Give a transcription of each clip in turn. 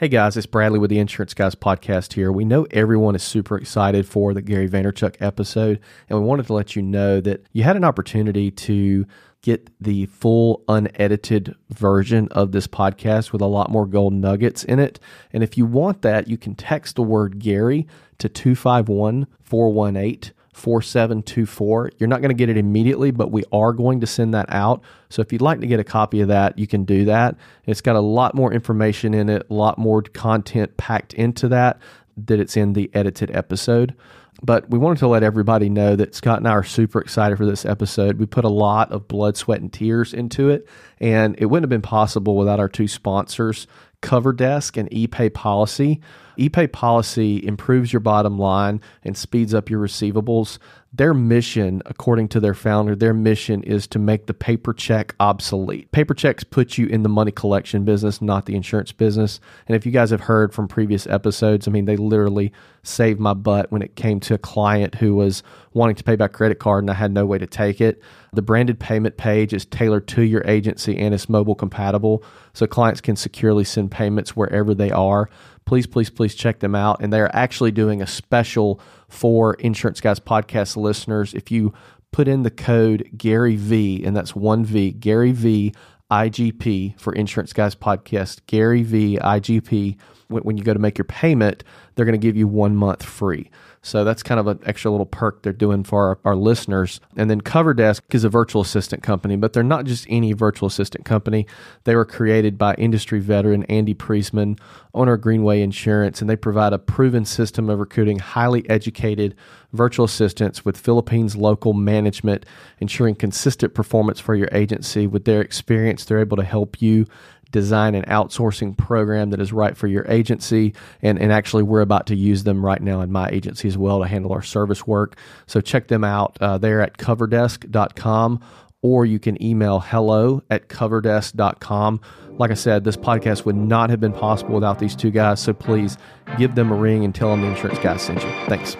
Hey guys, it's Bradley with the Insurance Guys podcast here. We know everyone is super excited for the Gary Vaynerchuk episode, and we wanted to let you know that you had an opportunity to get the full unedited version of this podcast with a lot more gold nuggets in it. And if you want that, you can text the word Gary to 251 418 4724. You're not going to get it immediately, but we are going to send that out. So if you'd like to get a copy of that, you can do that. It's got a lot more information in it, a lot more content packed into that that it's in the edited episode. But we wanted to let everybody know that Scott and I are super excited for this episode. We put a lot of blood, sweat, and tears into it, and it wouldn't have been possible without our two sponsors, CoverDesk and ePay Policy. ePay Policy improves your bottom line and speeds up your receivables. Their mission, according to their founder, their mission is to make the paper check obsolete. Paper checks put you in the money collection business, not the insurance business. And if you guys have heard from previous episodes, I mean, they literally saved my butt when it came to a client who was wanting to pay by credit card and I had no way to take it. The branded payment page is tailored to your agency and it's mobile compatible, so clients can securely send payments wherever they are please, please, please check them out. And they're actually doing a special for Insurance Guys podcast listeners. If you put in the code Gary V, and that's one V, Gary V IGP for Insurance Guys podcast, Gary V IGP, when you go to make your payment, they're going to give you one month free. So that's kind of an extra little perk they're doing for our, our listeners. And then CoverDesk is a virtual assistant company, but they're not just any virtual assistant company. They were created by industry veteran Andy Priestman, owner of Greenway Insurance, and they provide a proven system of recruiting highly educated virtual assistants with Philippines local management, ensuring consistent performance for your agency. With their experience, they're able to help you design an outsourcing program that is right for your agency. And, and actually, we're about to use them right now in my agency as well to handle our service work. So check them out. Uh, they're at coverdesk.com or you can email hello at coverdesk.com. Like I said, this podcast would not have been possible without these two guys. So please give them a ring and tell them the insurance guy sent you. Thanks.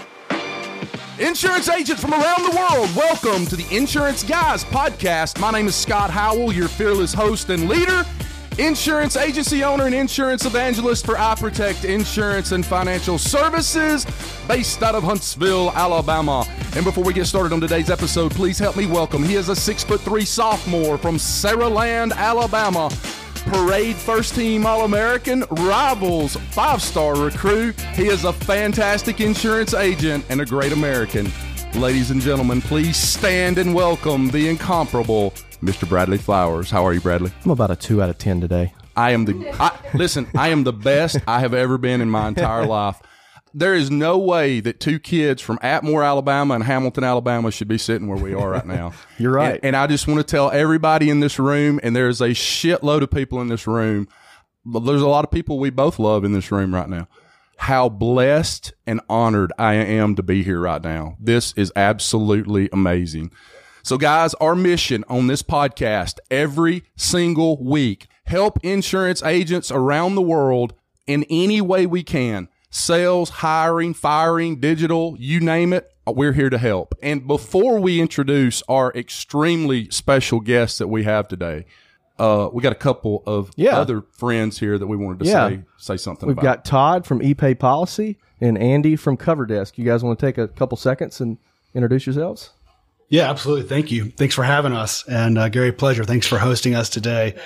Insurance agents from around the world, welcome to the Insurance Guys podcast. My name is Scott Howell, your fearless host and leader insurance agency owner and insurance evangelist for iProtect Insurance and Financial Services, based out of Huntsville, Alabama. And before we get started on today's episode, please help me welcome. He is a six foot three sophomore from Saraland, Alabama. Parade first team All American, Rivals five star recruit. He is a fantastic insurance agent and a great American. Ladies and gentlemen, please stand and welcome the incomparable Mr. Bradley Flowers. How are you, Bradley? I'm about a two out of 10 today. I am the, I, listen, I am the best I have ever been in my entire life. There is no way that two kids from Atmore, Alabama and Hamilton, Alabama should be sitting where we are right now. You're right. And, and I just want to tell everybody in this room, and there's a shitload of people in this room. There's a lot of people we both love in this room right now how blessed and honored I am to be here right now. This is absolutely amazing. So, guys, our mission on this podcast every single week help insurance agents around the world in any way we can sales, hiring, firing, digital, you name it. We're here to help. And before we introduce our extremely special guests that we have today, uh, we got a couple of yeah. other friends here that we wanted to yeah. say say something. We've about. got Todd from ePay Policy and Andy from CoverDesk. You guys want to take a couple seconds and introduce yourselves? Yeah, absolutely. Thank you. Thanks for having us. And uh, Gary, pleasure. Thanks for hosting us today.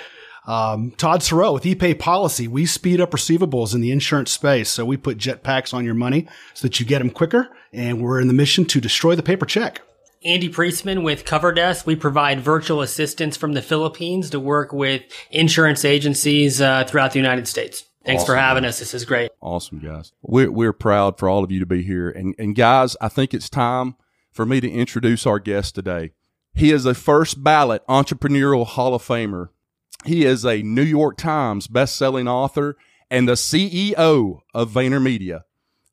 Um, Todd Sorrell with ePay Policy. We speed up receivables in the insurance space. So we put jetpacks on your money so that you get them quicker. And we're in the mission to destroy the paper check. Andy Priestman with CoverDesk. We provide virtual assistance from the Philippines to work with insurance agencies uh, throughout the United States. Thanks awesome, for having us. This is great. Awesome, guys. We're, we're proud for all of you to be here. And, and guys, I think it's time for me to introduce our guest today. He is a first ballot entrepreneurial Hall of Famer. He is a New York Times best-selling author and the CEO of VaynerMedia.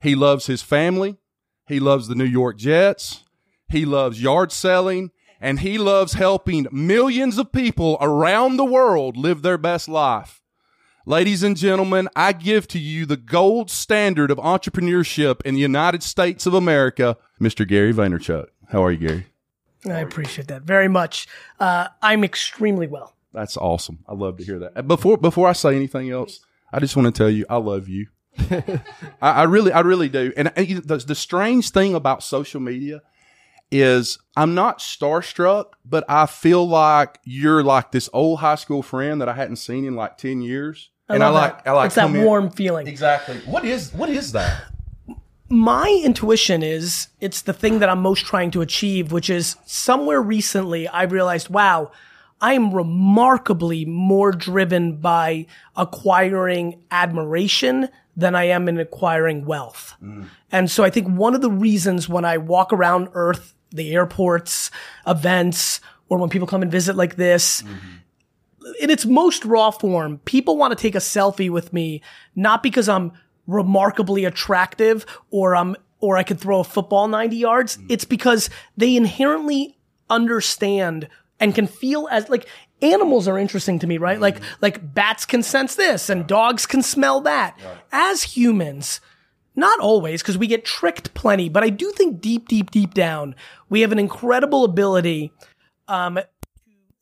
He loves his family. He loves the New York Jets. He loves yard selling and he loves helping millions of people around the world live their best life. Ladies and gentlemen, I give to you the gold standard of entrepreneurship in the United States of America, Mr. Gary Vaynerchuk. How are you, Gary? I appreciate that very much. Uh, I'm extremely well. That's awesome. I love to hear that. Before before I say anything else, I just want to tell you, I love you. I, I really, I really do. And, and the, the strange thing about social media is I'm not starstruck, but I feel like you're like this old high school friend that I hadn't seen in like 10 years. I and I like, that. I like it's that come in- warm feeling. Exactly. What is, what is that? my intuition is it's the thing that I'm most trying to achieve, which is somewhere recently I realized, wow, I am remarkably more driven by acquiring admiration than I am in acquiring wealth. Mm. And so I think one of the reasons when I walk around Earth, the airports, events, or when people come and visit like this, in its most raw form, people want to take a selfie with me, not because I'm remarkably attractive or I'm, or I could throw a football 90 yards. Mm. It's because they inherently understand and can feel as like animals are interesting to me, right? Like, mm-hmm. like bats can sense this and dogs can smell that. As humans, not always, because we get tricked plenty, but I do think deep, deep, deep down, we have an incredible ability um, to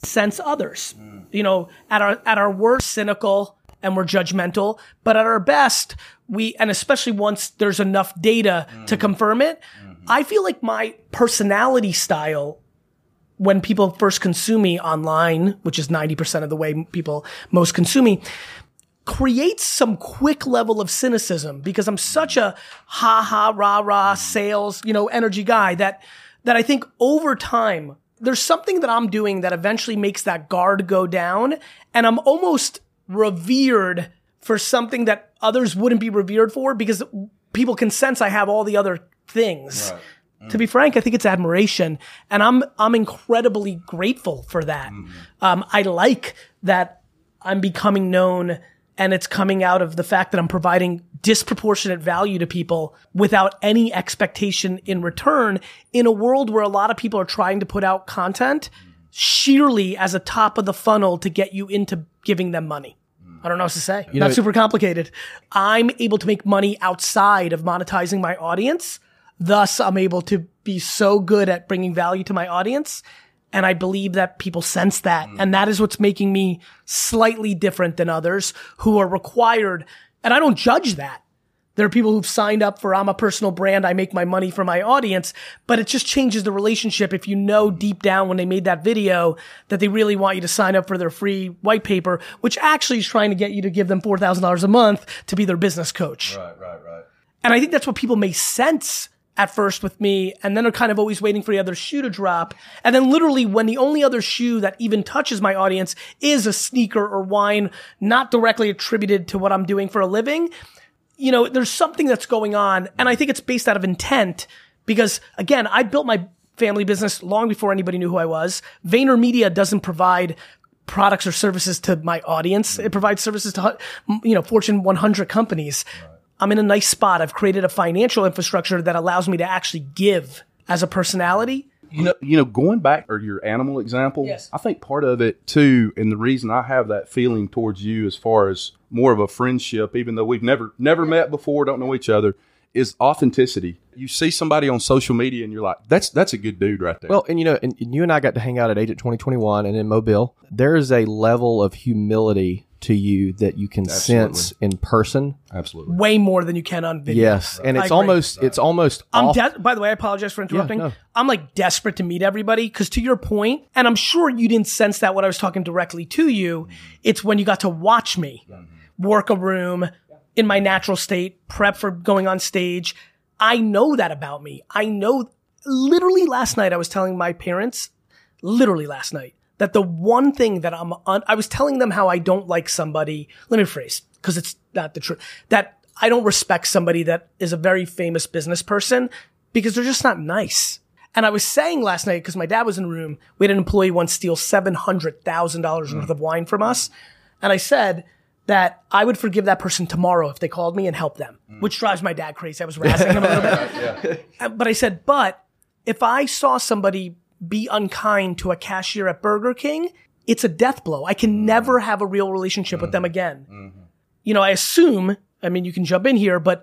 sense others. Mm. You know, at our at our worst, cynical and we're judgmental, but at our best, we and especially once there's enough data to mm. confirm it, mm-hmm. I feel like my personality style when people first consume me online, which is 90% of the way people most consume me, creates some quick level of cynicism because I'm such a ha ha rah rah sales, you know, energy guy that that I think over time there's something that I'm doing that eventually makes that guard go down and I'm almost revered for something that others wouldn't be revered for because people can sense I have all the other things. To be frank, I think it's admiration, and I'm I'm incredibly grateful for that. Um, I like that I'm becoming known, and it's coming out of the fact that I'm providing disproportionate value to people without any expectation in return. In a world where a lot of people are trying to put out content sheerly as a top of the funnel to get you into giving them money. I don't know what to say. know, Not super complicated. I'm able to make money outside of monetizing my audience. Thus, I'm able to be so good at bringing value to my audience. And I believe that people sense that. Mm. And that is what's making me slightly different than others who are required. And I don't judge that. There are people who've signed up for I'm a personal brand. I make my money for my audience, but it just changes the relationship. If you know mm. deep down when they made that video that they really want you to sign up for their free white paper, which actually is trying to get you to give them $4,000 a month to be their business coach. Right, right, right. And I think that's what people may sense at first with me, and then are kind of always waiting for the other shoe to drop. And then literally when the only other shoe that even touches my audience is a sneaker or wine, not directly attributed to what I'm doing for a living, you know, there's something that's going on. And I think it's based out of intent because again, I built my family business long before anybody knew who I was. VaynerMedia doesn't provide products or services to my audience. It provides services to, you know, Fortune 100 companies. I'm in a nice spot. I've created a financial infrastructure that allows me to actually give as a personality. You know, you know, going back or your animal example, Yes. I think part of it too, and the reason I have that feeling towards you as far as more of a friendship, even though we've never never met before, don't know each other, is authenticity. You see somebody on social media and you're like, that's that's a good dude right there. Well, and you know, and you and I got to hang out at Agent 2021 and in Mobile. There is a level of humility to you that you can sense in person. absolutely. Way more than you can on video. Yes, and it's almost it's almost I'm off- de- by the way, I apologize for interrupting. no. I'm like desperate to meet everybody because to your point, and I'm sure you didn't sense that when I was talking directly to you. It's when you got to watch me mm-hmm. work a room in my natural state, prep for going on stage. I know that about me. I know literally last night I was telling my parents, literally last night, that the one thing that I'm on, I was telling them how I don't like somebody, let me rephrase, because it's not the truth, that I don't respect somebody that is a very famous business person because they're just not nice. And I was saying last night, because my dad was in the room, we had an employee once steal $700,000 worth of wine from us. And I said that I would forgive that person tomorrow if they called me and helped them, which drives my dad crazy. I was razzing him a little bit. Uh, But I said, but if I saw somebody be unkind to a cashier at Burger King, it's a death blow. I can never mm. have a real relationship with them mm. again. Mm-hmm. You know, I assume, I mean, you can jump in here, but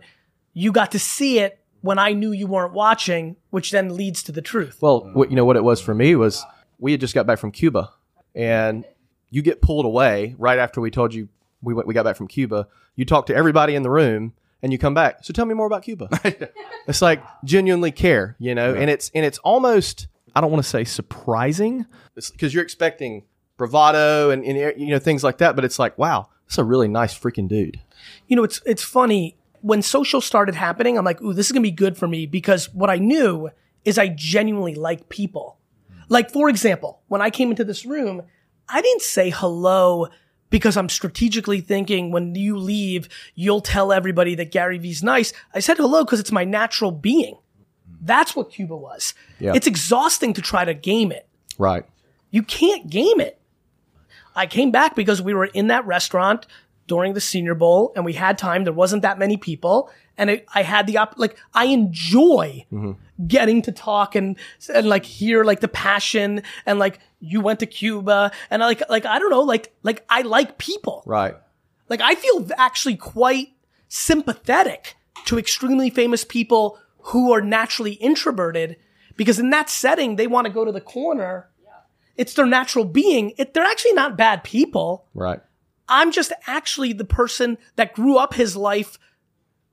you got to see it when I knew you weren't watching, which then leads to the truth. Well, what you know what it was for me was we had just got back from Cuba, and you get pulled away right after we told you we went, we got back from Cuba. You talk to everybody in the room, and you come back. So tell me more about Cuba. it's like genuinely care, you know, and it's and it's almost I don't want to say surprising because you're expecting bravado and, and you know things like that, but it's like wow, that's a really nice freaking dude. You know, it's it's funny when social started happening. I'm like, ooh, this is gonna be good for me because what I knew is I genuinely like people. Like for example, when I came into this room, I didn't say hello because I'm strategically thinking when you leave, you'll tell everybody that Gary Vee's nice. I said hello because it's my natural being. That's what Cuba was. Yeah. It's exhausting to try to game it. Right. You can't game it. I came back because we were in that restaurant during the Senior Bowl and we had time. There wasn't that many people. And I, I had the op, like, I enjoy mm-hmm. getting to talk and, and like hear like the passion and like you went to Cuba and like, like, I don't know, like, like I like people. Right. Like I feel actually quite sympathetic to extremely famous people who are naturally introverted because in that setting they want to go to the corner. It's their natural being. It, they're actually not bad people. Right. I'm just actually the person that grew up his life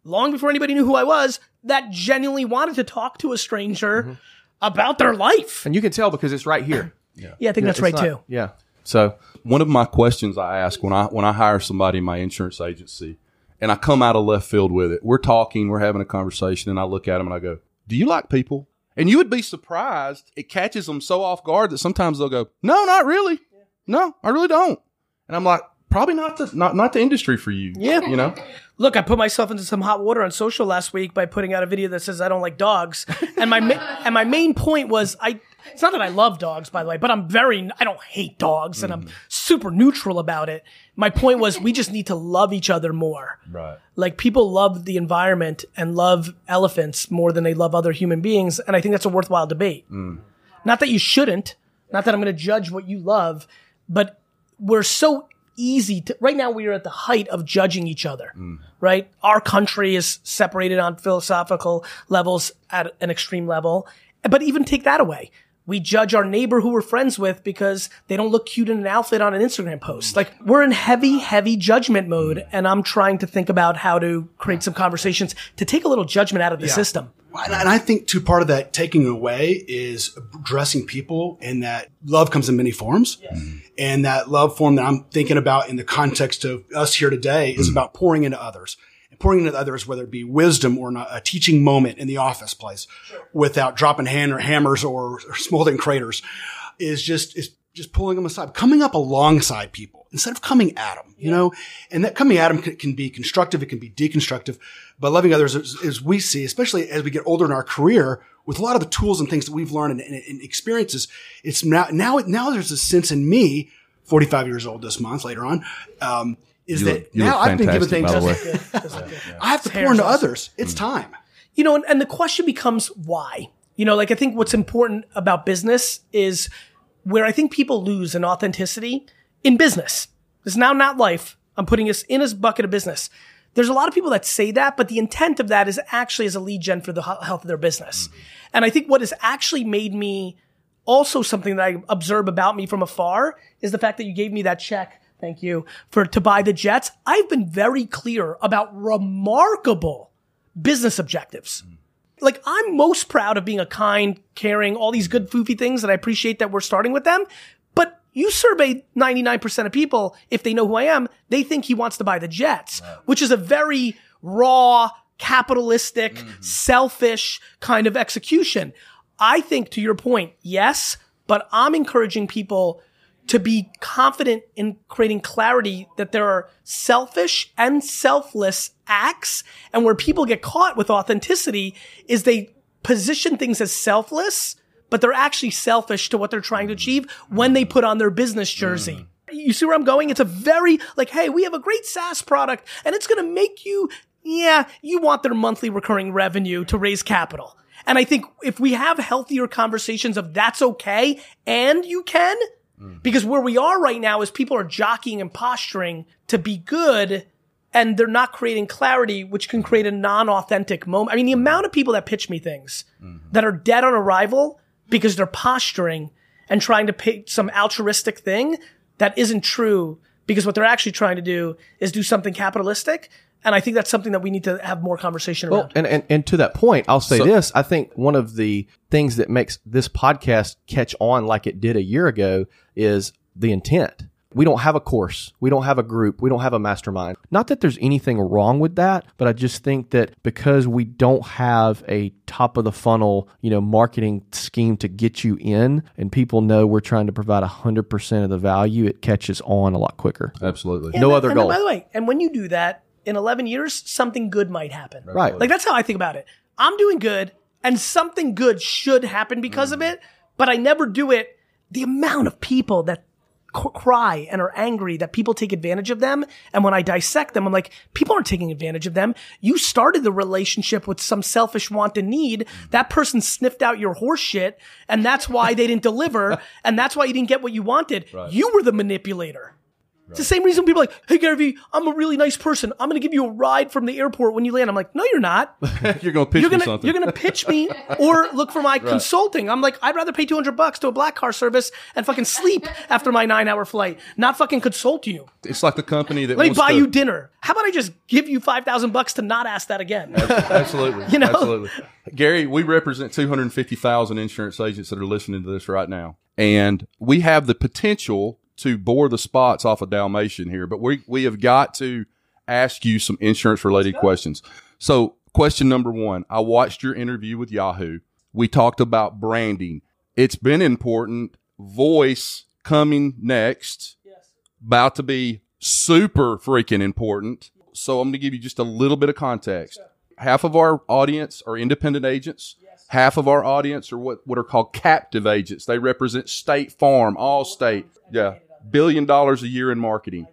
long before anybody knew who I was that genuinely wanted to talk to a stranger mm-hmm. about their life. And you can tell because it's right here. Yeah, yeah I think that's right not- too. Yeah. So one of my questions I ask when I when I hire somebody in my insurance agency, and I come out of left field with it. We're talking, we're having a conversation, and I look at them and I go, "Do you like people?" And you would be surprised. It catches them so off guard that sometimes they'll go, "No, not really. No, I really don't." And I'm like, "Probably not the not not the industry for you." Yeah. you know. Look, I put myself into some hot water on social last week by putting out a video that says I don't like dogs, and my ma- and my main point was I. It's not that I love dogs, by the way, but I'm very I don't hate dogs, and I'm mm-hmm. super neutral about it. My point was we just need to love each other more. Right. Like people love the environment and love elephants more than they love other human beings, and I think that's a worthwhile debate. Mm. Not that you shouldn't, not that I'm going to judge what you love, but we're so easy to right now we are at the height of judging each other. Mm. Right? Our country is separated on philosophical levels at an extreme level. But even take that away. We judge our neighbor who we're friends with because they don't look cute in an outfit on an Instagram post. Like we're in heavy, heavy judgment mode. And I'm trying to think about how to create some conversations to take a little judgment out of the system. And and I think too, part of that taking away is addressing people and that love comes in many forms. And that love form that I'm thinking about in the context of us here today is mm. about pouring into others. And pouring into others, whether it be wisdom or not, a teaching moment in the office place without dropping hand or hammers or, or smoldering craters is just, is just pulling them aside, coming up alongside people instead of coming at them, you know, and that coming at them can, can be constructive. It can be deconstructive, but loving others as, as we see, especially as we get older in our career with a lot of the tools and things that we've learned and, and, and experiences. It's now, now, now there's a sense in me, 45 years old this month later on, um, is You that look- now I've been given fantastic, things. by. I have to pour hair's into awesome. others. It's mm. time. you know, and, and the question becomes why? You know, like I think what's important about business is where I think people lose in authenticity in business. It's now not life. I'm putting this in as bucket of business. There's a lot of people that say that, but the intent of that is actually as a lead gen for the health of their business. Mm-hmm. And I think what has actually made me also something that I observe about me from afar is the fact that you gave me that check. Thank you for to buy the jets. I've been very clear about remarkable business objectives. Like I'm most proud of being a kind, caring, all these good foofy things that I appreciate that we're starting with them. But you survey 99% of people, if they know who I am, they think he wants to buy the Jets, which is a very raw, capitalistic, mm-hmm. selfish kind of execution. I think to your point, yes, but I'm encouraging people to be confident in creating clarity that there are selfish and selfless acts. And where people get caught with authenticity is they position things as selfless, but they're actually selfish to what they're trying to achieve when they put on their business jersey. You see where I'm going? It's a very like, hey, we have a great SaaS product and it's going to make you, yeah, you want their monthly recurring revenue to raise capital. And I think if we have healthier conversations of that's okay and you can, Mm. because where we are right now is people are jockeying and posturing to be good and they're not creating clarity, which can create a non-authentic moment. I mean, the mm. amount of people that pitch me things mm-hmm. that are dead on arrival because they're posturing and trying to pick some altruistic thing that isn't true because what they're actually trying to do is do something capitalistic. And I think that's something that we need to have more conversation Well, around. and, and, and to that point, I'll say this. I think one of the things that makes this podcast catch on like it did a year ago is the intent. We don't have a course. We don't have a group. We don't have a mastermind. Not that there's anything wrong with that, but I just think that because we don't have a top of the funnel, you know, marketing scheme to get you in and people know we're trying to provide 100% of the value, it catches on a lot quicker. Absolutely. no And other and goal. by the way, and when you do that in 11 years, something good might happen. Right. Like that's how I think about it. I'm doing good and something good should happen because of mm. it, but I never do it. The amount of people that c- cry and are angry that people take advantage of them. And when I dissect them, I'm like, people aren't taking advantage of them. You started the relationship with some selfish want and need. That person sniffed out your horse shit and that's why they didn't deliver. and that's why you didn't get what you wanted. You were the manipulator. It's the same reason people are like, hey, Gary Vee, I'm a really nice person. I'm going to give you a ride from the airport when you land. I'm like, no, you're not. you're going to pitch You're me gonna something. you're gonna pitch me or look for my consulting. I'm like, I'd rather pay 200 bucks to a black car service and fucking sleep after my nine hour flight, not fucking consult you. it's like the company that Let me buy to, you dinner. How about I just give you five thousand bucks to not ask that again? Absolutely. You know? Absolutely. Gary, we represent 250,000 insurance agents that are listening to this right now. And we have the potential to bore the spots off of Dalmatian here, but we, we have got to ask you some insurance related questions. So, question number one I watched your interview with Yahoo. We talked about branding. It's been important. Voice coming next. Yes. About to be super freaking important. So, I'm going to give you just a little bit of context half of our audience are independent agents. Half of our audience are what, what are called captive agents. They represent State Farm, Allstate. Yeah. Billion dollars a year in marketing.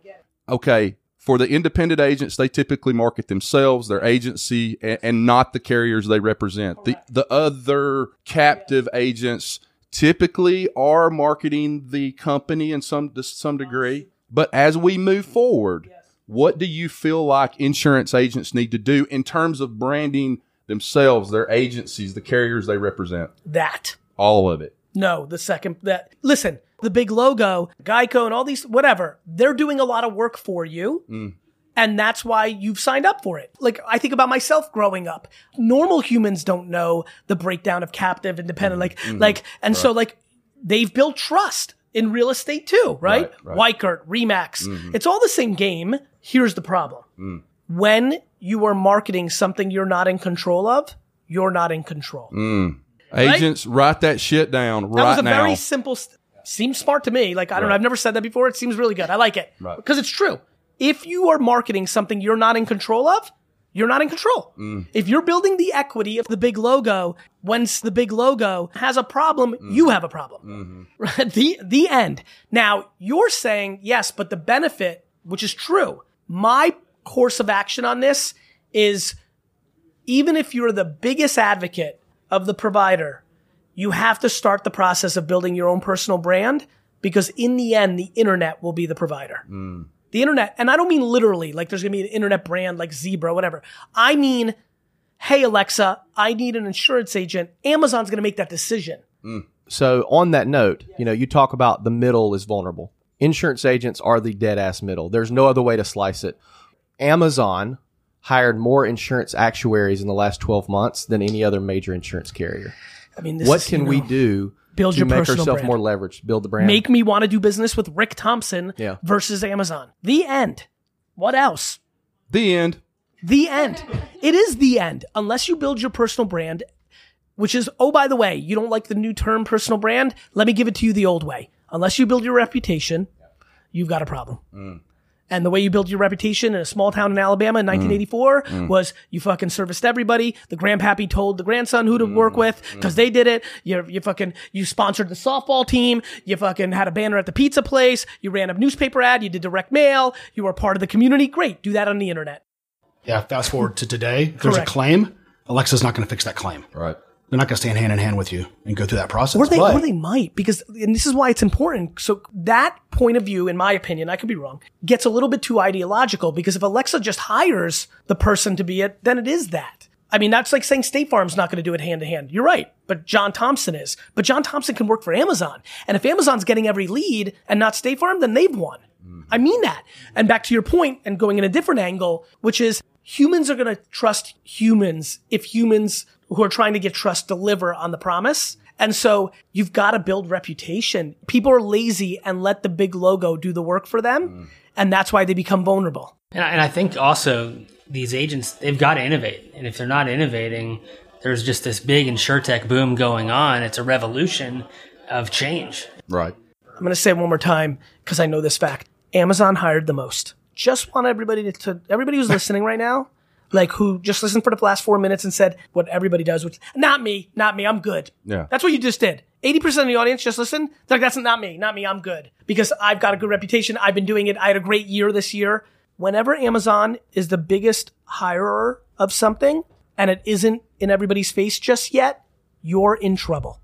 Okay. For the independent agents, they typically market themselves, their agency, and, and not the carriers they represent. The, the other captive agents typically are marketing the company in some, to some degree. But as we move forward, what do you feel like insurance agents need to do in terms of branding themselves, their agencies, the carriers they represent? that. All of it. No, the second that listen, the big logo, Geico and all these whatever, they're doing a lot of work for you. Mm. And that's why you've signed up for it. Like I think about myself growing up. Normal humans don't know the breakdown of captive, independent, mm-hmm. like like and so like they've built trust in real estate too, right? Right, right. Weichert, Remax. Mm-hmm. It's all the same game. Here's the problem. Mm. When you are marketing something you're not in control of, you're not in control. Agents, write that shit down right now. That was a now. very simple. St- seems smart to me. Like I don't know. I've never said that before. It seems really good. I like it Right. because it's true. If you are marketing something you're not in control of, you're not in control. Mm. If you're building the equity of the big logo, once the big logo has a problem, Mm. you have a problem. Mm-hmm. The the end. Now you're saying yes, but the benefit, which is true, my course of action on this is even if you're the biggest advocate of the provider, you have to start the process of building your own personal brand because in the end, the internet will be the provider. The internet, and I don't mean literally, like there's gonna be an internet brand like Zebra, whatever. I mean, hey, Alexa, I need an insurance agent. Amazon's gonna make that decision. Mm. So on that note, you know, you talk about the middle is vulnerable. Insurance agents are the dead ass middle. There's no other way to slice it. Amazon hired more insurance actuaries in the last 12 months than any other major insurance carrier. I mean, this What is, can you we do build to your make personal ourselves brand. more leveraged, build the brand? Make me want to do business with Rick Thompson Yeah. versus Amazon. The end. What else? the end. The end. It is the end. Unless you build your personal brand, which is, oh, by the way, you don't like the new term personal brand? Let me give it to you the old way. Unless you build your reputation, you've got a problem. Mm. And the way you built your reputation in a small town in Alabama in mm. 1984 mm. was you fucking serviced everybody. The grandpappy told the grandson who to mm. work with because they did it. You, you fucking, you sponsored the softball team. You fucking had a banner at the pizza place. You ran a newspaper ad. You did direct mail. You were part of the community. Great. Do that on the internet. Yeah. Fast forward to today. If there's a Correct. claim, Alexa's not going to fix that claim. Right. They're not going to stand hand in hand with you and go through that process. Or they, But or they might, because, and this is why it's important. So that point of view, in my opinion, I could be wrong, gets a little bit too ideological because if Alexa just hires the person to be it, then it is that. I mean, that's like saying State Farm's not going to do it hand to hand. You're right, but John Thompson is. But John Thompson can work for Amazon. And if Amazon's getting every lead and not State Farm, then they've won. I mean that. And back to your point and going in a different angle, which is humans are going to trust humans if humans who are trying to get trust deliver on the promise. And so you've got to build reputation. People are lazy and let the big logo do the work for them. Mm. And that's why they become vulnerable. And I, and I think also these agents, they've got to innovate. And if they're not innovating, there's just this big insurtech boom going on. It's a revolution of change. Right. I'm going to say it one more time because I know this fact. Amazon hired the most. Just want everybody to, to everybody who's listening right now, like who just listened for the last four minutes and said what everybody does, which not me, not me, I'm good. Yeah. That's what you just did. 80% of the audience just listened. They're like, that's not me, not me, I'm good. Because I've got a good reputation. I've been doing it. I had a great year this year. Whenever Amazon is the biggest hirer of something and it isn't in everybody's face just yet, you're in trouble.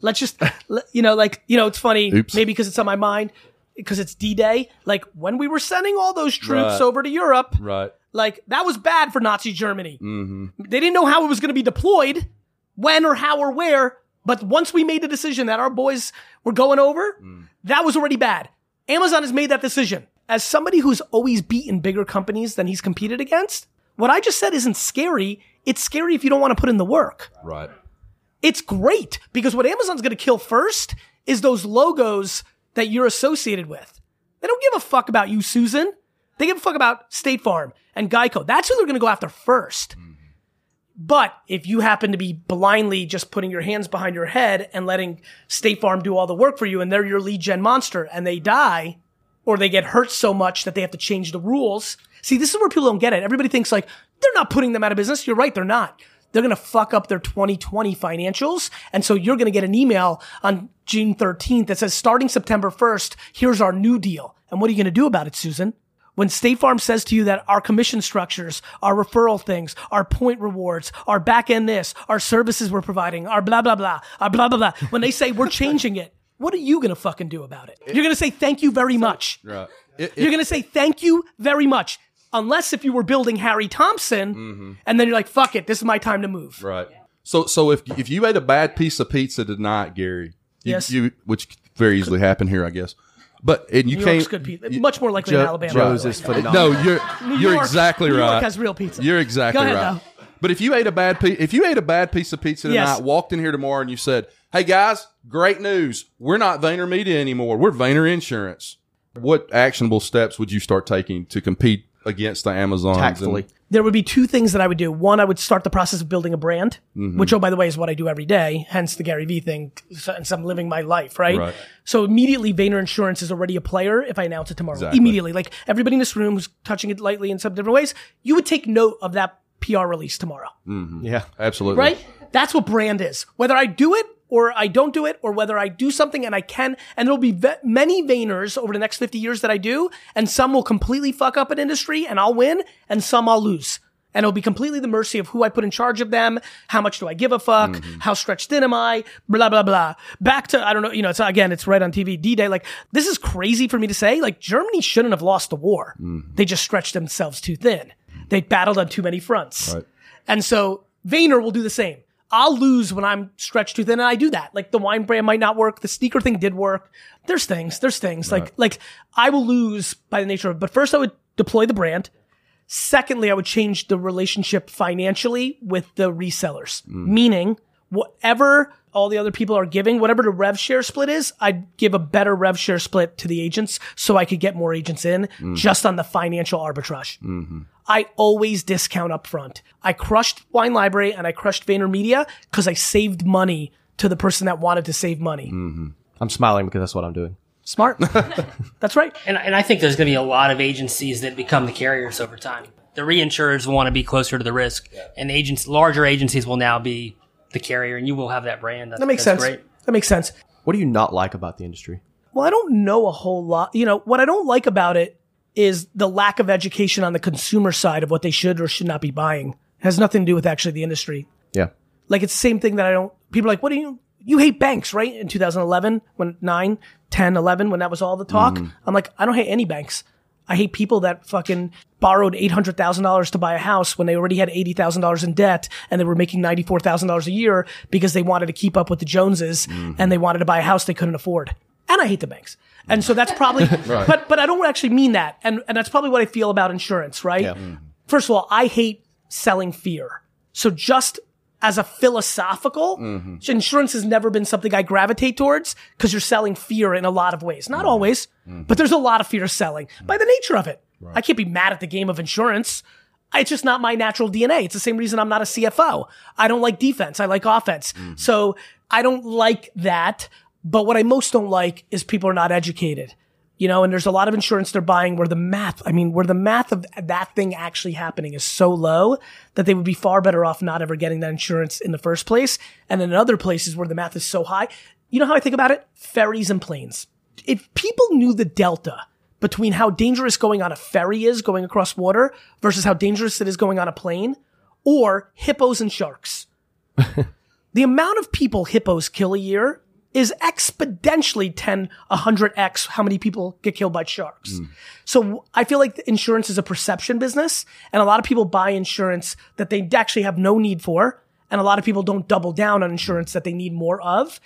Let's just, you know, like, you know, it's funny, Oops. maybe because it's on my mind, because it's D Day. Like, when we were sending all those troops Right. over to Europe, Right. like, that was bad for Nazi Germany. Mm-hmm. They didn't know how it was going to be deployed, when or how or where. But once we made the decision that our boys were going over, mm. that was already bad. Amazon has made that decision. As somebody who's always beaten bigger companies than he's competed against, what I just said isn't scary. It's scary if you don't want to put in the work. Right. It's great because what Amazon's going to kill first is those logos that you're associated with. They don't give a fuck about you, Susan. They give a fuck about State Farm and Geico. That's who they're going to go after 1st mm-hmm. But if you happen to be blindly just putting your hands behind your head and letting State Farm do all the work for you and they're your lead gen monster and they die or they get hurt so much that they have to change the rules. See, this is where people don't get it. Everybody thinks like, they're not putting them out of business. You're right, they're not. They're going to fuck up their 2020 financials. And so you're going to get an email on June 13th that says, starting September 1st, here's our new deal. And what are you going to do about it, Susan? When State Farm says to you that our commission structures, our referral things, our point rewards, our back end this, our services we're providing, our blah, blah, blah, our blah, blah, blah, when they say we're changing it, what are you going to fucking do about it? You're going to say thank you very much. You're going to say thank you very much. Unless if you were building Harry Thompson and then you're like, fuck it, this is my time to move. Mm-hmm. Right. So so if if you ate a bad piece of pizza tonight, Gary, you, Yes. you which very easily happen here, I guess. But and you New came York's good pizza. Much more likely in Alabama. Joe's is phenomenal. No, you're New you're York- exactly New right. York has real pizza. You're exactly Go ahead, right. though. But if you ate a bad piece, if you ate a bad piece of pizza tonight, Yes. walked in here tomorrow, and you said, "Hey guys, great news! We're not Vayner Media anymore. We're Vayner Insurance." What actionable steps would you start taking to compete against the Amazons? Tactfully. and- There would be two things that I would do. One, I would start the process of building a brand, Mm-hmm. which, oh, by the way, is what I do every day. Hence the Gary Vee thing. Since I'm living my life, right? Right. So immediately, Vayner Insurance is already a player if I announce it tomorrow. Exactly. Immediately, like everybody in this room who's touching it lightly in some different ways, you would take note of that PR release tomorrow. Yeah. Absolutely. right? That's what brand is. Whether I do it or I don't do it, or whether I do something and I can, and there'll be ve- many Vayners over the next 50 years that I do, and some will completely fuck up an industry and I'll win, and some I'll lose. And it'll be completely the mercy of who I put in charge of them. How much do I give a fuck? Mm-hmm. How stretched thin am I? Blah, blah, blah. Back to, I don't know, you know, it's again, it's right on TV, D-Day. Like, this is crazy for me to say. Like, Germany shouldn't have lost the war. Mm-hmm. They just stretched themselves too thin. They battled on too many fronts. Right. And so Vayner will do the same. I'll lose when I'm stretched too thin, and I do that. Like the wine brand might not work, the sneaker thing did work. There's things, there's things. Like like I will lose by the nature of. But first, I would deploy the brand. Secondly, I would change the relationship financially with the resellers, mm. meaning whatever all the other people are giving, whatever the rev share split is, I'd give a better rev share split to the agents so I could get more agents in just on the financial arbitrage. I always discount up front. I crushed Wine Library and I crushed VaynerMedia because I saved money to the person that wanted to save money. I'm smiling because that's what I'm doing. Smart. That's right. And, and I think there's going to be a lot of agencies that become the carriers over time. The reinsurers want to be closer to the risk, and agents, larger agencies will now be the carrier, and you will have that brand. That's, That makes that's sense. Great. That makes sense. What do you not like about the industry? Well, I don't know a whole lot. You know, what I don't like about it is the lack of education on the consumer side of what they should or should not be buying. It has nothing to do with actually the industry. Yeah. Like it's the same thing that I don't, people are like, what do you, you hate banks, right? In 2011, when 9, 10, 11, when that was all the talk. Mm. I'm like, I don't hate any banks. I hate people that fucking borrowed $800,000 to buy a house when they already had $80,000 in debt and they were making $94,000 a year because they wanted to keep up with the Joneses and they wanted to buy a house they couldn't afford. And I hate the banks. And so that's probably, but, but I don't actually mean that. And, and that's probably what I feel about insurance, right? Mm. First of all, I hate selling fear. So just as a philosophical, mm-hmm. insurance has never been something I gravitate towards because you're selling fear in a lot of ways. Not mm-hmm. always, mm-hmm. but there's a lot of fear selling by the nature of it. I can't be mad at the game of insurance. It's just not my natural DNA. It's the same reason I'm not a CFO. I don't like defense. I like offense. So I don't like that. But what I most don't like is people are not educated. You know, and there's a lot of insurance they're buying where the math, I mean, where the math of that thing actually happening is so low that they would be far better off not ever getting that insurance in the first place. And then in other places where the math is so high, you know how I think about it? Ferries and planes. If people knew the delta between how dangerous going on a ferry is going across water versus how dangerous it is going on a plane, or hippos and sharks. the amount of people hippos kill a year is exponentially 10, 100x how many people get killed by sharks. Hmm. So I feel like the insurance is a perception business and a lot of people buy insurance that they actually have no need for. And a lot of people don't double down on insurance that they need more of.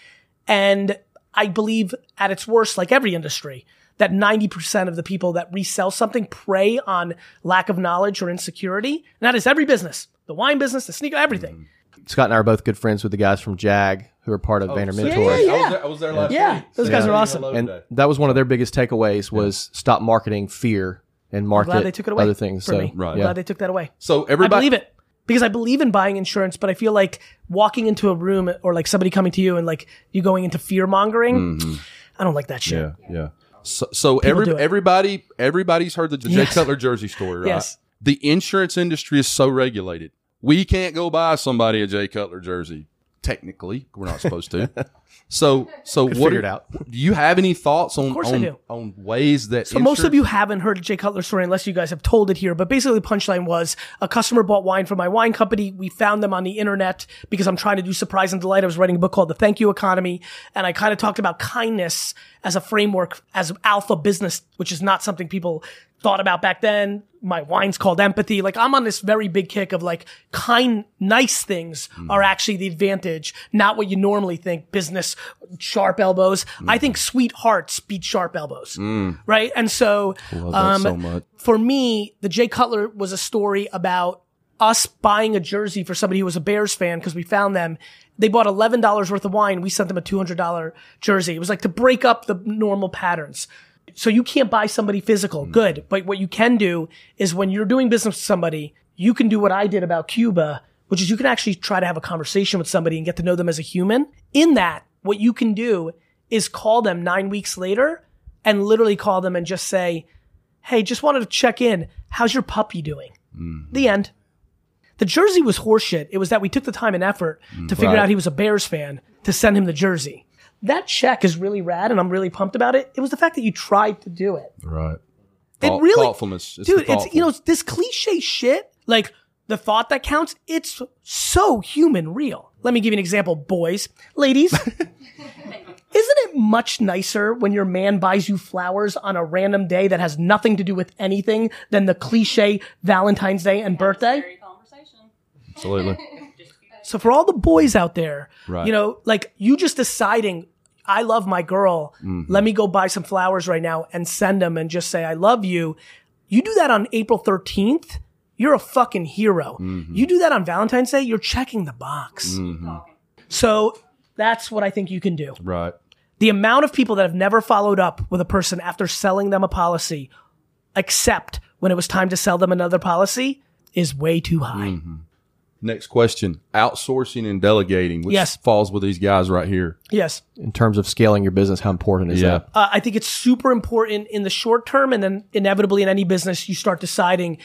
And I believe at its worst, like every industry, that 90% of the people that resell something prey on lack of knowledge or insecurity. And that is every business, the wine business, the sneaker, everything. Hmm. Scott and I are both good friends with the guys from Jag who are part of oh, Vayner yeah, Mentor. yeah, I was there, I was there last Yeah, week. those guys are awesome. And that was one of their biggest takeaways was stop marketing fear and market Glad they took it away other things. for so, me. Right. I'm Yeah. Glad they took that away. So everybody, I everybody, believe it because I believe in buying insurance, but I feel like walking into a room or like somebody coming to you and like you going into fear mongering. Mm-hmm. I don't like that shit. Yeah, yeah. So, so every, everybody, everybody's heard the Jay Yes. Cutler jersey story, right? Yes. The insurance industry is so regulated. We can't go buy somebody a Jay Cutler jersey. Technically, we're not supposed to. so, so what? figure it out. Do you have any thoughts on course I on, do. on ways that So most of you haven't heard Jay Cutler's story unless you guys have told it here. But basically, the punchline was a customer bought wine from my wine company. We found them on the internet because I'm trying to do surprise and delight. I was writing a book called The Thank You Economy, and I kind of talked about kindness as a framework as alpha business, which is not something people thought about back then. My wine's called empathy. Like I'm on this very big kick of like kind, nice things hmm. are actually the advantage, not what you normally think. Business, sharp elbows. I think sweethearts beat sharp elbows, right? And so, um, so much. for me, the Jay Cutler was a story about us buying a jersey for somebody who was a Bears fan because we found them. They bought eleven dollars worth of wine. We sent them a two hundred dollar jersey. It was like to break up the normal patterns. So you can't buy somebody physical. Good. But what you can do is when you're doing business with somebody, you can do what I did about Cuba, which is you can actually try to have a conversation with somebody and get to know them as a human. In that, what you can do is call them nine weeks later and literally call them and just say, Hey, just wanted to check in. How's your puppy doing? Mm-hmm. The end. The jersey was horseshit. It was that we took the time and effort mm, to figure Right. out he was a Bears fan to send him the jersey. That check is really rad, and I'm really pumped about it. It was the fact that you tried to do it. right? It really, thoughtfulness, it's dude. It's you know this cliche shit, like the thought that counts. It's so human real. Let me give you an example, boys, ladies. Isn't it much nicer when your man buys you flowers on a random day that has nothing to do with anything than the cliche Valentine's Day and birthday? Conversation. absolutely. So for all the boys out there, Right. you know, like you just deciding, I love my girl. Mm-hmm. Let me go buy some flowers right now and send them and just say, I love you. You do that on April 13th. You're a fucking hero. Mm-hmm. You do that on Valentine's Day. You're checking the box. So that's what I think you can do. right. The amount of people that have never followed up with a person after selling them a policy, except when it was time to sell them another policy, is way too high. Mm-hmm. Next question: outsourcing and delegating, which Yes. falls with these guys right here. Yes. In terms of scaling your business, how important is that? Uh, I think it's super important in the short term, and then inevitably in any business, you start deciding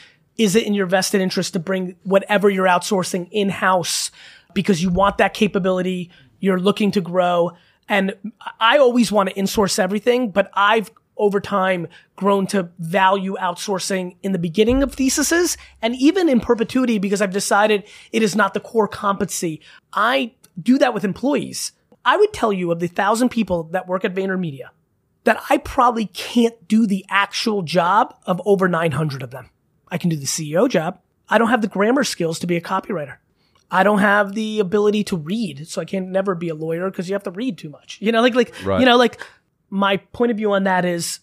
is it in your vested interest to bring whatever you're outsourcing in house because you want that capability, you're looking to grow. And I always want to insource everything, but I've over time grown to value outsourcing in the beginning of theses and even in perpetuity because I've decided it is not the core competency. I do that with employees. I would tell you of the thousand people that work at VaynerMedia that I probably can't do the actual job of over 900 of them. I can do the CEO job. I don't have the grammar skills to be a copywriter. I don't have the ability to read, so I can't never be a lawyer because you have to read too much. You know, like like Right. you know, like my point of view on that is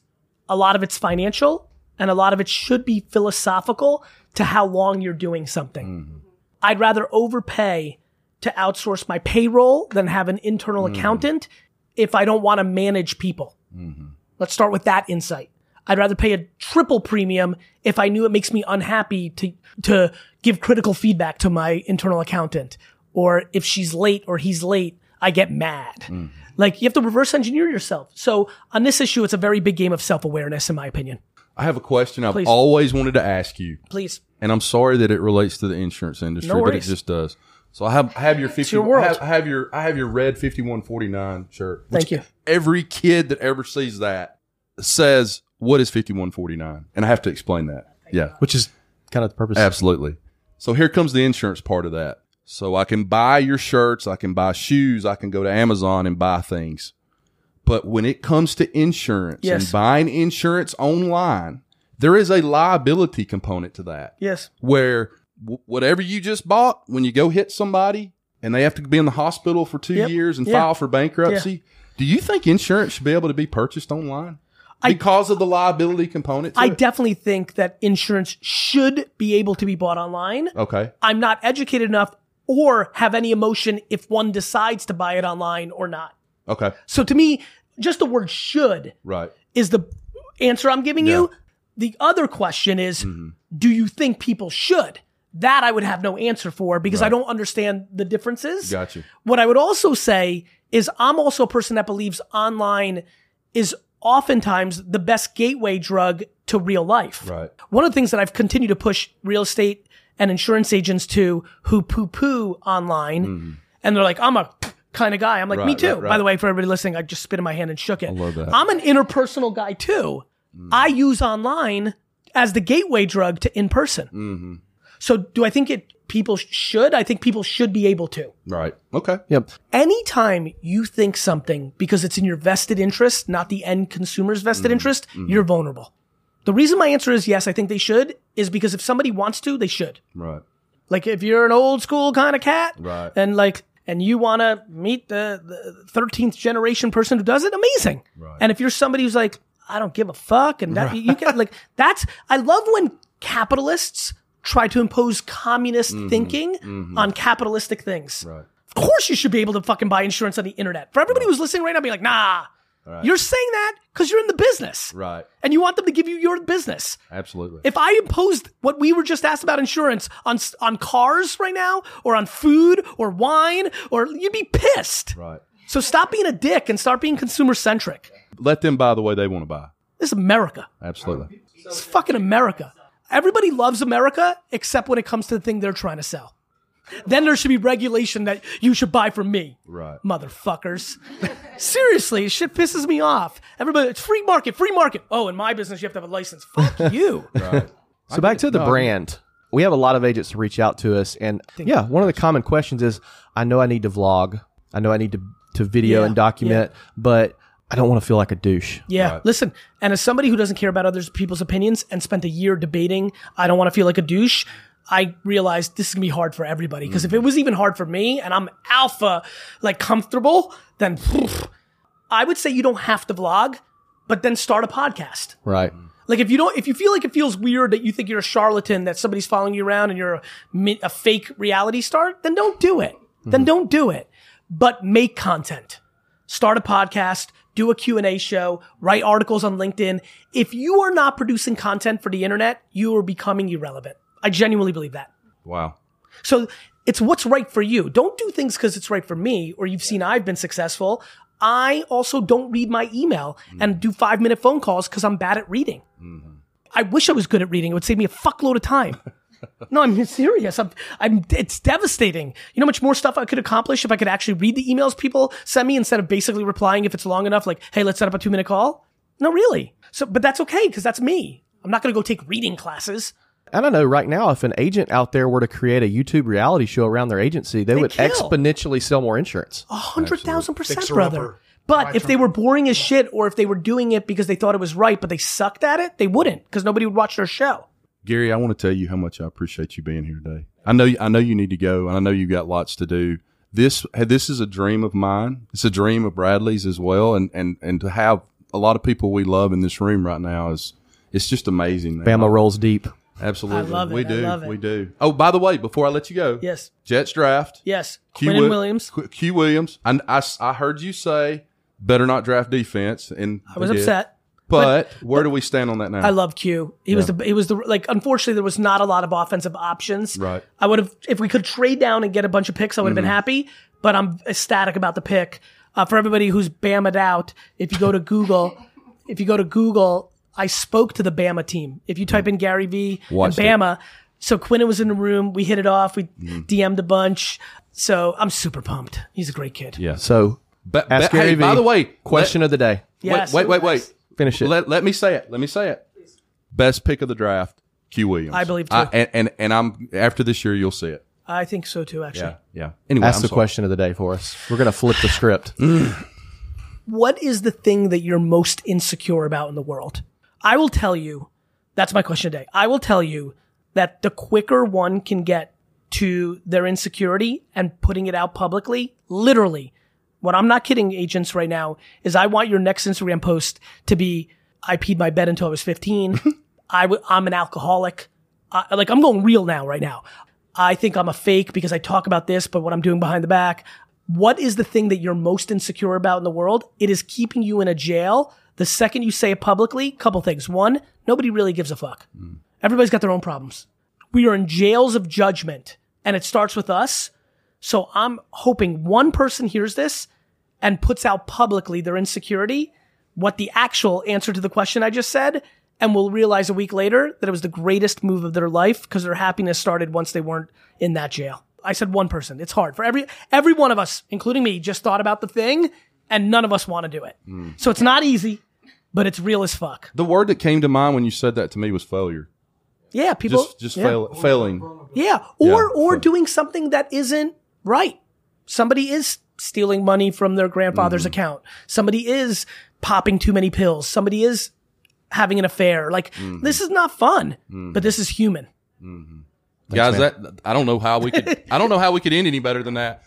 a lot of it's financial and a lot of it should be philosophical to how long you're doing something. Mm-hmm. I'd rather overpay to outsource my payroll than have an internal mm. accountant if I don't want to manage people. Mm-hmm. Let's start with that insight. I'd rather pay a triple premium if I knew it makes me unhappy to to give critical feedback to my internal accountant. Or if she's late or he's late, I get mad. Hmm. Like you have to reverse engineer yourself. So on this issue, it's a very big game of self awareness, in my opinion. I have a question I've Please. always wanted to ask you, Please. and I'm sorry that it relates to the insurance industry, No but it worries. just does. So I have I have your fifty. your world. I have, I have your I have your red fifty one forty nine shirt. Thank you. Every kid that ever sees that says, "What is fifty one forty nine? And I have to explain that. Yeah, which is kind of the purpose. Absolutely. So here comes the insurance part of that. So I can buy your shirts, I can buy shoes, I can go to Amazon and buy things. But when it comes to insurance Yes. and buying insurance online, there is a liability component to that Yes. where w- whatever you just bought, when you go hit somebody and they have to be in the hospital for two Yep. years and Yeah. file for bankruptcy, do you think insurance should be able to be purchased online? I- Because of the liability component I it? definitely think that insurance should be able to be bought online. okay. I'm not educated enough or have any emotion if one decides to buy it online or not. Okay. So to me, just the word should Right. is the answer I'm giving you. The other question is, Mm-hmm. do you think people should? That I would have no answer for because I don't understand the differences. Gotcha. What I would also say is I'm also a person that believes online is oftentimes the best gateway drug to real life. Right. One of the things that I've continued to push real estate and insurance agents to who poo poo online and they're like, I'm a kind of guy. I'm like, me Mm-hmm. Too. right, right. By the way, for everybody listening, I just spit in my hand and shook it. I love that. I'm an interpersonal guy too. Mm. I use online as the gateway drug to in person. Mm-hmm. So do I think it people should? I think people should be able to. Right. Okay. Yep. Anytime you think something because it's in your vested interest, not the end consumer's vested Mm-hmm. interest, you're vulnerable. The reason my answer is yes, I think they should, is because if somebody wants to, they should. Right. Like if you're an old school kind of cat, Right. and like, and you want to meet the, the 13th generation person who does it, amazing. Right. And if you're somebody who's like, I don't give a fuck, and that you can like, that's, I love when capitalists try to impose communist thinking on capitalistic things. Mm-hmm. Right. Of course, you should be able to fucking buy insurance on the internet. For everybody who's listening right now, be like, nah, you're saying that because you're in the business, Right. and you want them to give you your business. Absolutely. If I imposed what we were just asked about insurance on on cars right now, or on food, or wine, or you'd be pissed. right. So stop being a dick and start being consumer centric. Let them buy the way they want to buy. This is America. Absolutely. It's fucking America. Everybody loves America except when it comes to the thing they're trying to sell. Then there should be regulation that you should buy from me. Right. Motherfuckers. Seriously, shit pisses me off. Everybody, it's free market, free market. Oh, in my business, you have to have a license. Fuck you. Right. So back to the brand. We have a lot of agents reach out to us, and yeah, one of the common questions is, I know I need to vlog, I know I need to to video Yeah, and document, but I don't want to feel like a douche. Yeah, Right. listen, and as somebody who doesn't care about other people's opinions and spent a year debating, I don't want to feel like a douche. I realized this is gonna be hard for everybody because if it mm-hmm. was even hard for me and I'm alpha, like comfortable, then poof, I would say you don't have to vlog, but then start a podcast. Right. Like if you don't, if you feel like it feels weird that you think you're a charlatan, that somebody's following you around and you're a, a fake reality star, then don't do it. Then mm-hmm. don't do it. But make content. Start a podcast, do a Q&A show, write articles on LinkedIn. If you are not producing content for the internet, you are becoming irrelevant. I genuinely believe that. Wow. So it's what's right for you. Don't do things because it's right for me or you've seen I've been successful. I also don't read my email and do five minute phone calls because I'm bad at reading. Mm-hmm. I wish I was good at reading. It would save me a fuckload of time. no, I'm serious. I'm, I'm, it's devastating. You know how much more stuff I could accomplish if I could actually read the emails people send me instead of basically replying if it's long enough, like, hey, let's set up a two minute call? No, really. So, but that's okay because that's me. I'm not going to go take reading classes. I don't know. Right now, if an agent out there were to create a YouTube reality show around their agency, they, would kill. exponentially sell more insurance. A hundred thousand percent, brother. upper. But Right if they were boring as shit, or if they were doing it because they thought it was right, but they sucked at it, they wouldn't because nobody would watch their show. Gary, I want to tell you how much I appreciate you being here today. I know I know you need to go, and I know you've got lots to do. This this is a dream of mine. It's a dream of Bradley's as well, and and and to have a lot of people we love in this room right now is it's just amazing. man. Bama rolls deep. Absolutely. I love it. We I do. love it. We do. Oh, by the way, before I let you go, Yes. Jets draft. Yes. Q Quinnen Wi- Williams. Q, Q Williams. And I, s- I heard you say better not draft defense, and I was they did. upset. But, where do we stand on that now? I love Q. He was the he was the like unfortunately there was not a lot of offensive options. Right. I would have if we could trade down and get a bunch of picks, I would have been happy. But I'm ecstatic about the pick. Uh, for everybody who's Bamaed out, if you go to Google, if you go to Google, I spoke to the Bama team. If you type in Gary V Watched and Bama, so Quinnen was in the room. We hit it off. We Mm-hmm. DM'd a bunch. So I'm super pumped. He's a great kid. yeah. So, But, ask but- Gary hey, V. by the way, question of the day. Yes. Wait, wait, wait, wait. Finish it. Let, let me say it. Let me say it. Best pick of the draft, Q Williams. I believe, too. and, and and I'm after this year, you'll see it. I think so too. Actually. Yeah, yeah. Anyway, Ask I'm the sorry. question of the day for us. We're going to flip the script. Mm. what is the thing that you're most insecure about in the world? I will tell you, that's my question today. I will tell you that the quicker one can get to their insecurity and putting it out publicly, literally, what I'm not kidding agents right now is I want your next Instagram post to be, I peed my bed until I was 15. I w- I'm an alcoholic. Uh, like I'm going real now, right now. I think I'm a fake because I talk about this, but what I'm doing behind the back. What is the thing that you're most insecure about in the world? It is keeping you in a jail. The second you say it publicly, couple things. One, nobody really gives a fuck. Everybody's got their own problems. We are in jails of judgment and it starts with us. So I'm hoping one person hears this and puts out publicly their insecurity, what the actual answer to the question I just said, and will realize a week later that it was the greatest move of their life because their happiness started once they weren't in that jail. I said one person. It's hard for every every one of us, including me, just thought about the thing, and none of us want to do it. Hmm. So it's not easy, but it's real as fuck. The word that came to mind when you said that to me was failure. Yeah, people. Just just yeah. fail, failing. Yeah, or Yeah, or so- doing something that isn't right. Somebody is stealing money from their grandfather's Mm-hmm. account. Somebody is popping too many pills. Somebody is having an affair. Like Mm-hmm. this is not fun, but this is human. Guys, that I don't know how we could I don't know how we could end any better than that.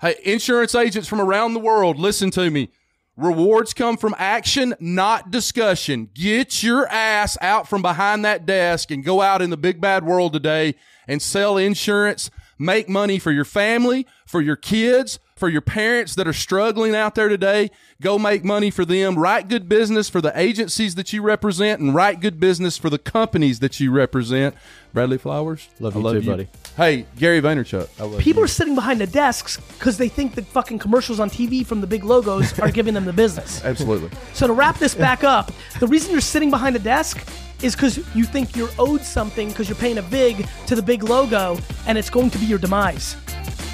Hey, insurance agents from around the world, listen to me. Rewards come from action, not discussion. Get your ass out from behind that desk and go out in the big bad world today and sell insurance. Make money for your family, for your kids, for your parents that are struggling out there today. Go make money for them. Write good business for the agencies that you represent and write good business for the companies that you represent. Bradley Flowers, Love I you too, buddy. Hey, Gary Vaynerchuk. I love People you. are sitting behind the desks because they think the fucking commercials on TV from the big logos are giving them the business. Absolutely. So to wrap this back up, the reason you're sitting behind a desk is because you think you're owed something because you're paying a big to the big logo, and it's going to be your demise.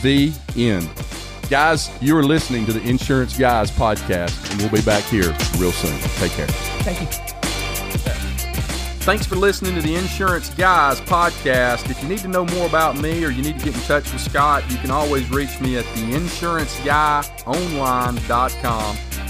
The end. Guys, you are listening to the Insurance Guys podcast, and we'll be back here real soon. Take care. Thank you. Thanks for listening to the Insurance Guys podcast. If you need to know more about me or you need to get in touch with Scott, you can always reach me at theinsuranceguyonline.com